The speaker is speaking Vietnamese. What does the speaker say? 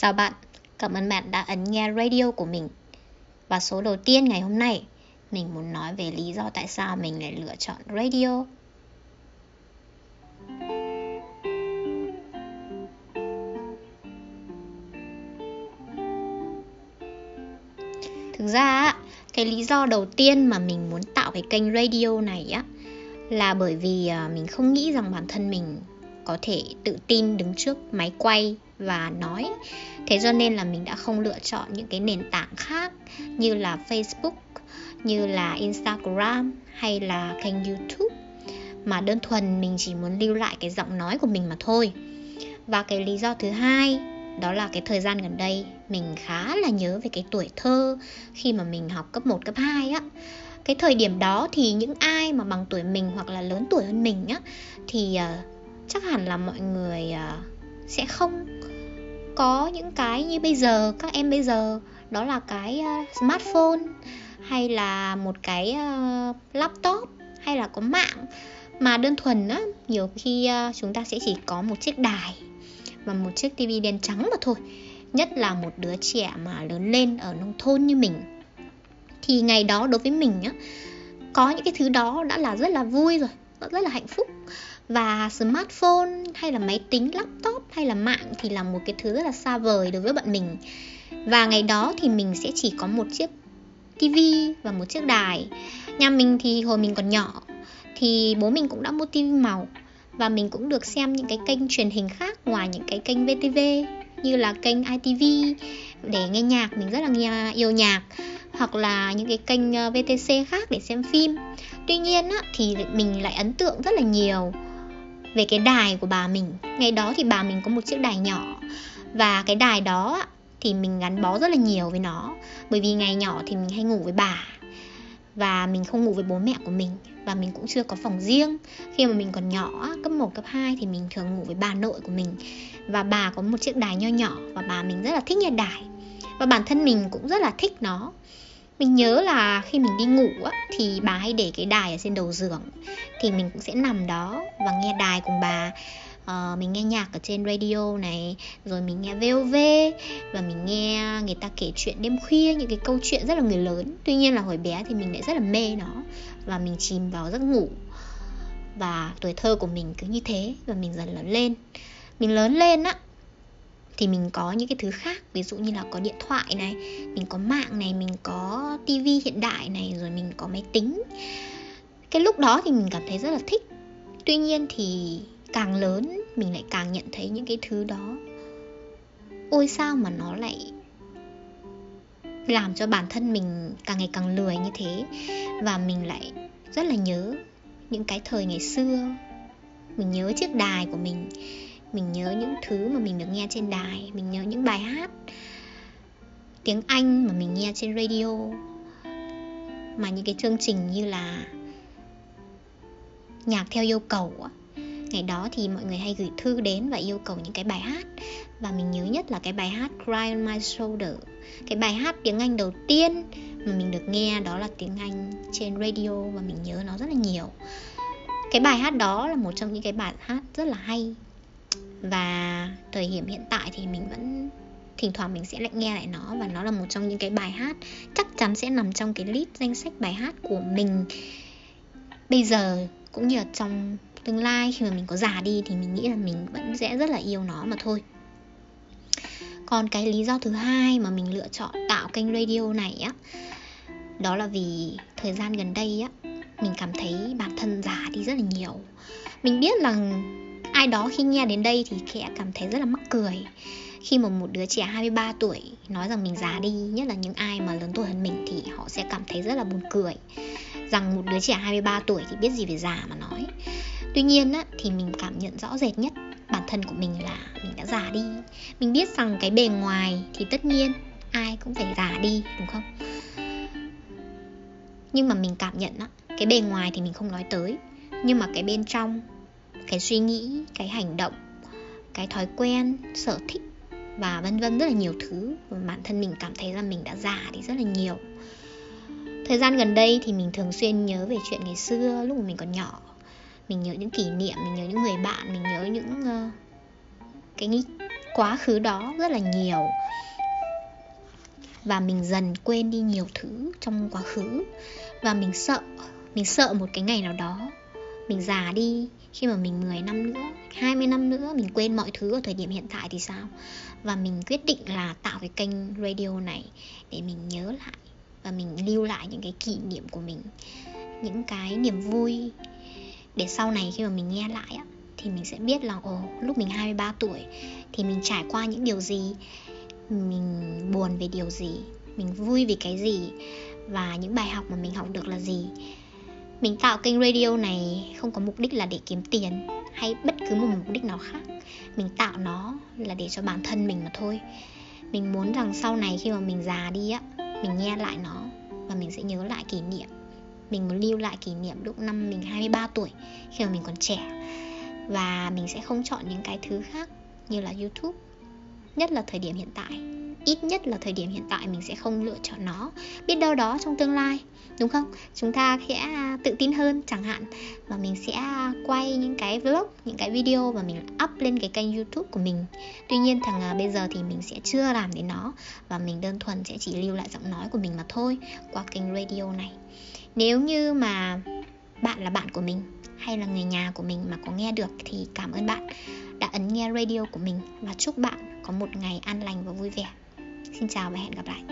Chào bạn, cảm ơn bạn đã ấn nghe radio của mình. Và số đầu tiên ngày hôm nay, mình muốn nói về lý do tại sao mình lại lựa chọn radio. Thực ra cái lý do đầu tiên mà mình muốn tạo cái kênh radio này á là bởi vì à, mình không nghĩ rằng bản thân mình có thể tự tin đứng trước máy quay và nói. Thế cho nên là mình đã không lựa chọn những cái nền tảng khác như là facebook như là instagram hay là kênh youtube mà đơn thuần mình chỉ muốn lưu lại cái giọng nói của mình mà thôi. Và cái lý do thứ hai đó là cái thời gian gần đây mình khá là nhớ về cái tuổi thơ khi mà mình học cấp 1, cấp 2 á. Cái thời điểm đó thì những ai mà bằng tuổi mình hoặc là lớn tuổi hơn mình á thì uh, chắc hẳn là mọi người uh, sẽ không có những cái như bây giờ, các em bây giờ, đó là cái ờ, smartphone hay là một cái ờ, laptop hay là có mạng. Mà đơn thuần á, nhiều khi ờ, chúng ta sẽ chỉ có một chiếc đài và một chiếc tivi đen trắng mà thôi. Nhất là một đứa trẻ mà lớn lên ở nông thôn như mình. Thì ngày đó đối với mình á, có những cái thứ đó đã là rất là vui rồi, rất là hạnh phúc và smartphone hay là máy tính laptop hay là mạng thì là một cái thứ rất là xa vời đối với bọn mình. Và ngày đó thì mình sẽ chỉ có một chiếc tivi và một chiếc đài. Nhà mình thì hồi mình còn nhỏ thì bố mình cũng đã mua tivi màu và mình cũng được xem những cái kênh truyền hình khác ngoài những cái kênh VTV như là kênh ITV để nghe nhạc mình rất là nghe yêu nhạc hoặc là những cái kênh ờ, VTC khác để xem phim. Tuy nhiên á, thì mình lại ấn tượng rất là nhiều về cái đài của bà mình. Ngày đó thì bà mình có một chiếc đài nhỏ. Và cái đài đó thì mình gắn bó rất là nhiều với nó. Bởi vì ngày nhỏ thì mình hay ngủ với bà. Và mình không ngủ với bố mẹ của mình. Và mình cũng chưa có phòng riêng. Khi mà mình còn nhỏ cấp 1 cấp 2 thì mình thường ngủ với bà nội của mình. Và bà có một chiếc đài nho nhỏ và bà mình rất là thích nghe đài. Và bản thân mình cũng rất là thích nó mình nhớ là khi mình đi ngủ á, thì bà hay để cái đài ở trên đầu giường. Thì mình cũng sẽ nằm đó và nghe đài cùng bà. Uh, mình nghe nhạc ở trên radio này rồi mình nghe VOV và mình nghe người ta kể chuyện đêm khuya những cái câu chuyện rất là người lớn. Tuy nhiên là hồi bé thì mình lại rất là mê nó và mình chìm vào giấc ngủ. Và tuổi thơ của mình cứ như thế và mình dần lớn lên. Mình lớn lên á thì mình có những cái thứ khác, ví dụ như là có điện thoại này, mình có mạng này, mình có tivi hiện đại này, rồi mình có máy tính. Cái lúc đó thì mình cảm thấy rất là thích. Tuy nhiên thì càng lớn, mình lại càng nhận thấy những cái thứ đó, ôi sao mà nó lại làm cho bản thân mình càng ngày càng lười như thế. Và mình lại rất là nhớ những cái thời ngày xưa. Mình nhớ chiếc đài của mình mình nhớ những thứ mà mình được nghe trên đài, mình nhớ những bài hát, tiếng anh mà mình nghe trên radio. Mà những cái chương trình như là nhạc theo yêu cầu ngày đó thì mọi người hay gửi thư đến và yêu cầu những cái bài hát. Và mình nhớ nhất là cái bài hát Cry on My Shoulder, cái bài hát tiếng Anh đầu tiên mà mình được nghe đó là tiếng Anh trên radio và mình nhớ nó rất là nhiều. Cái bài hát đó là một trong những cái bài hát rất là hay và thời điểm hiện tại thì mình vẫn, thỉnh thoảng mình sẽ lại nghe lại nó và nó là một trong những cái bài hát chắc chắn sẽ nằm trong cái list danh sách bài hát của mình bây giờ cũng như là trong tương lai. Khi mà mình có già đi thì mình nghĩ là mình vẫn sẽ rất là yêu nó mà thôi. Còn cái lý do thứ hai mà mình lựa chọn tạo kênh radio này á, đó là vì thời gian gần đây á, mình cảm thấy bản thân già đi rất là nhiều. Mình biết rằng ai đó khi nghe đến đây thì khẽ cảm thấy rất là mắc cười. Khi mà một đứa trẻ 23 tuổi nói rằng mình già đi nhất là những ai mà lớn tuổi hơn mình thì họ sẽ cảm thấy rất là buồn cười rằng một đứa trẻ 23 tuổi thì biết gì về già mà nói. Tuy nhiên á, thì mình cảm nhận rõ rệt nhất bản thân của mình là mình đã già đi. Mình biết rằng cái bề ngoài thì tất nhiên ai cũng phải già đi đúng không? Nhưng mà mình cảm nhận á cái bề ngoài thì mình không nói tới. Nhưng mà cái bên trong cái suy nghĩ cái hành động cái thói quen sở thích và vân vân rất là nhiều thứ và bản thân mình cảm thấy là mình đã già đi rất là nhiều. Thời gian gần đây thì mình thường xuyên nhớ về chuyện ngày xưa lúc mà mình còn nhỏ. Mình nhớ những kỷ niệm mình nhớ những người bạn mình nhớ những uh, cái quá khứ đó rất là nhiều. Và mình dần quên đi nhiều thứ trong quá khứ. Và mình sợ mình sợ một cái ngày nào đó mình già đi, khi mà mình 10 năm nữa 20 năm nữa, mình quên mọi thứ ở thời điểm hiện tại thì sao? Và mình quyết định là tạo cái kênh radio này để mình nhớ lại và mình lưu lại những cái kỷ niệm của mình, những cái niềm vui. Để sau này khi mà mình nghe lại á, thì mình sẽ biết là, ồ, lúc mình 23 tuổi thì mình trải qua những điều gì, mình buồn về điều gì, mình vui vì cái gì và những bài học mà mình học được là gì mình tạo kênh radio này không có mục đích là để kiếm tiền hay bất cứ một mục đích nào khác. Mình tạo nó là để cho bản thân mình mà thôi. Mình muốn rằng sau này khi mà mình già đi á, mình nghe lại nó và mình sẽ nhớ lại kỷ niệm. Mình muốn lưu lại kỷ niệm lúc năm mình 23 tuổi khi mà mình còn trẻ. Và mình sẽ không chọn những cái thứ khác như là YouTube nhất là thời điểm hiện tại. Ít nhất là thời điểm hiện tại mình sẽ không lựa chọn nó. Biết đâu đó trong tương lai đúng không? Chúng ta sẽ à, tự tin hơn chẳng hạn. Và mình sẽ à, quay những cái vlog những cái video và mình up lên cái kênh youtube của mình. Tuy nhiên thằng à, bây giờ thì mình sẽ chưa làm đến nó. Và mình đơn thuần sẽ chỉ lưu lại giọng nói của mình mà thôi qua kênh radio này. Nếu như mà bạn là bạn của mình hay là người nhà của mình mà có nghe được thì cảm ơn bạn đã ấn nghe radio của mình. Và chúc bạn có một ngày an lành và vui vẻ. Xin chào và hẹn gặp lại.